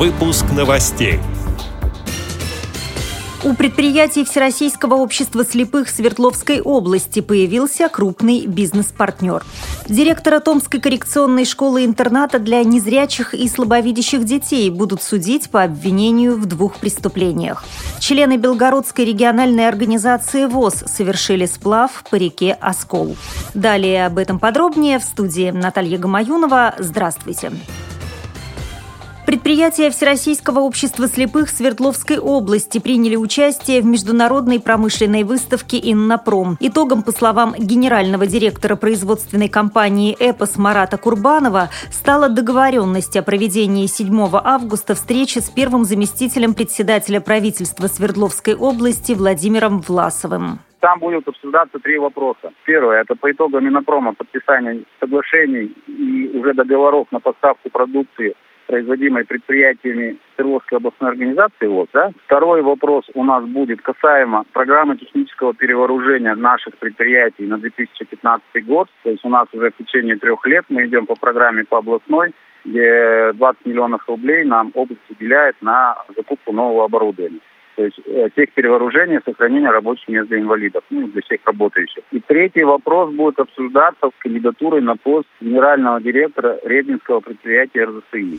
Выпуск новостей. У предприятий Всероссийского общества слепых Свердловской области появился крупный бизнес-партнер. Директора Томской коррекционной школы-интерната для незрячих и слабовидящих детей будут судить по обвинению в двух преступлениях. Члены Белгородской региональной организации ВОЗ совершили сплав по реке Оскол. Далее об этом подробнее в студии Наталья Гамаюнова. Здравствуйте. Предприятия Всероссийского общества слепых Свердловской области приняли участие в международной промышленной выставке «Иннопром». Итогом, по словам генерального директора производственной компании «Эпос» Марата Курбанова, стала договоренность о проведении 7 августа встречи с первым заместителем председателя правительства Свердловской области Владимиром Власовым. Там будут обсуждаться три вопроса. Первое – это по итогам Минопрома подписания соглашений и уже договоров на поставку продукции производимой предприятиями Свердловской областной организации ВОЗ. Да? Второй вопрос у нас будет касаемо программы технического перевооружения наших предприятий на 2015 год. То есть у нас уже в течение трех лет мы идем по программе по областной, где 20 миллионов рублей нам область уделяет на закупку нового оборудования то есть э, тех перевооружения, сохранения рабочих мест для инвалидов, ну, для всех работающих. И третий вопрос будет обсуждаться с кандидатурой на пост генерального директора Ребнинского предприятия РЗСИ.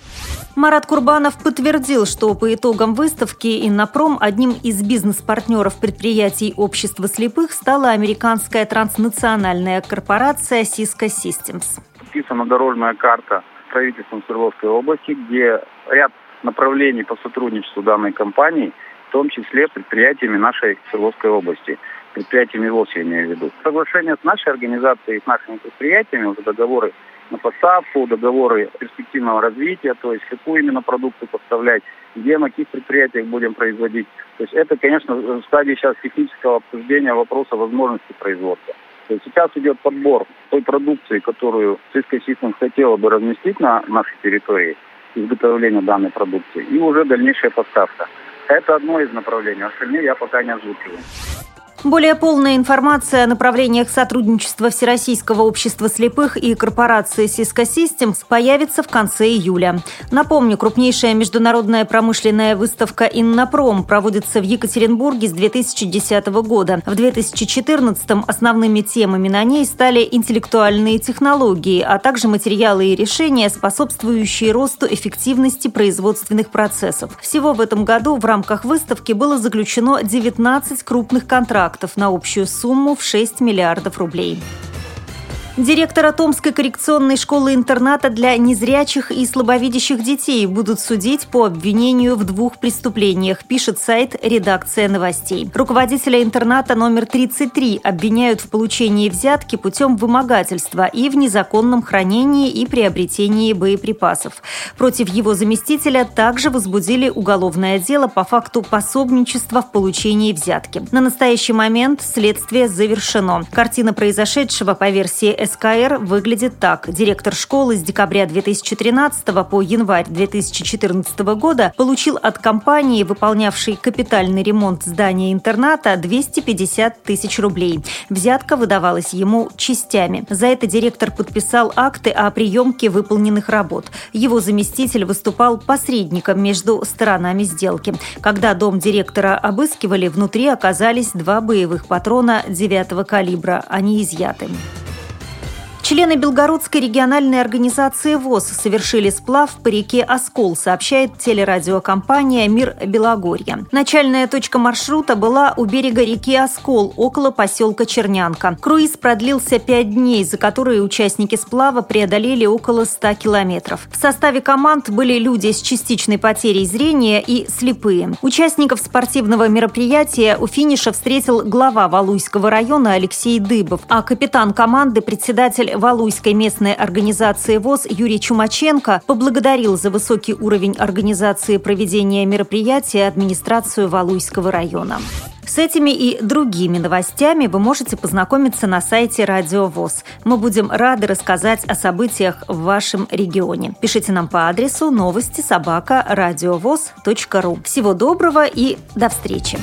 Марат Курбанов подтвердил, что по итогам выставки «Иннопром» одним из бизнес-партнеров предприятий общества слепых стала американская транснациональная корпорация Cisco Systems. Подписана дорожная карта правительством Свердловской области, где ряд направлений по сотрудничеству данной компании – в том числе предприятиями нашей Свердловской области, предприятиями ВОЗ я имею в виду. Соглашение с нашей организацией, с нашими предприятиями, уже договоры на поставку, договоры перспективного развития, то есть какую именно продукцию поставлять, где на каких предприятиях будем производить. То есть это, конечно, в стадии сейчас технического обсуждения вопроса возможности производства. То есть сейчас идет подбор той продукции, которую Cisco Systems хотела бы разместить на нашей территории, изготовления данной продукции, и уже дальнейшая поставка. Это одно из направлений, остальные я пока не озвучиваю. Более полная информация о направлениях сотрудничества Всероссийского общества слепых и корпорации Cisco Systems появится в конце июля. Напомню, крупнейшая международная промышленная выставка «Иннопром» проводится в Екатеринбурге с 2010 года. В 2014 основными темами на ней стали интеллектуальные технологии, а также материалы и решения, способствующие росту эффективности производственных процессов. Всего в этом году в рамках выставки было заключено 19 крупных контрактов контрактов на общую сумму в 6 миллиардов рублей. Директора Томской коррекционной школы-интерната для незрячих и слабовидящих детей будут судить по обвинению в двух преступлениях, пишет сайт «Редакция новостей». Руководителя интерната номер 33 обвиняют в получении взятки путем вымогательства и в незаконном хранении и приобретении боеприпасов. Против его заместителя также возбудили уголовное дело по факту пособничества в получении взятки. На настоящий момент следствие завершено. Картина произошедшего по версии СКР выглядит так. Директор школы с декабря 2013 по январь 2014 года получил от компании, выполнявшей капитальный ремонт здания интерната, 250 тысяч рублей. Взятка выдавалась ему частями. За это директор подписал акты о приемке выполненных работ. Его заместитель выступал посредником между сторонами сделки. Когда дом директора обыскивали, внутри оказались два боевых патрона 9 калибра. Они изъяты. Члены Белгородской региональной организации ВОЗ совершили сплав по реке Оскол, сообщает телерадиокомпания «Мир Белогорья». Начальная точка маршрута была у берега реки Оскол, около поселка Чернянка. Круиз продлился пять дней, за которые участники сплава преодолели около 100 километров. В составе команд были люди с частичной потерей зрения и слепые. Участников спортивного мероприятия у финиша встретил глава Валуйского района Алексей Дыбов, а капитан команды, председатель Валуйской местной организации ВОЗ Юрий Чумаченко поблагодарил за высокий уровень организации проведения мероприятия администрацию Валуйского района. С этими и другими новостями вы можете познакомиться на сайте Радио ВОЗ. Мы будем рады рассказать о событиях в вашем регионе. Пишите нам по адресу новости собака ру. Всего доброго и до встречи!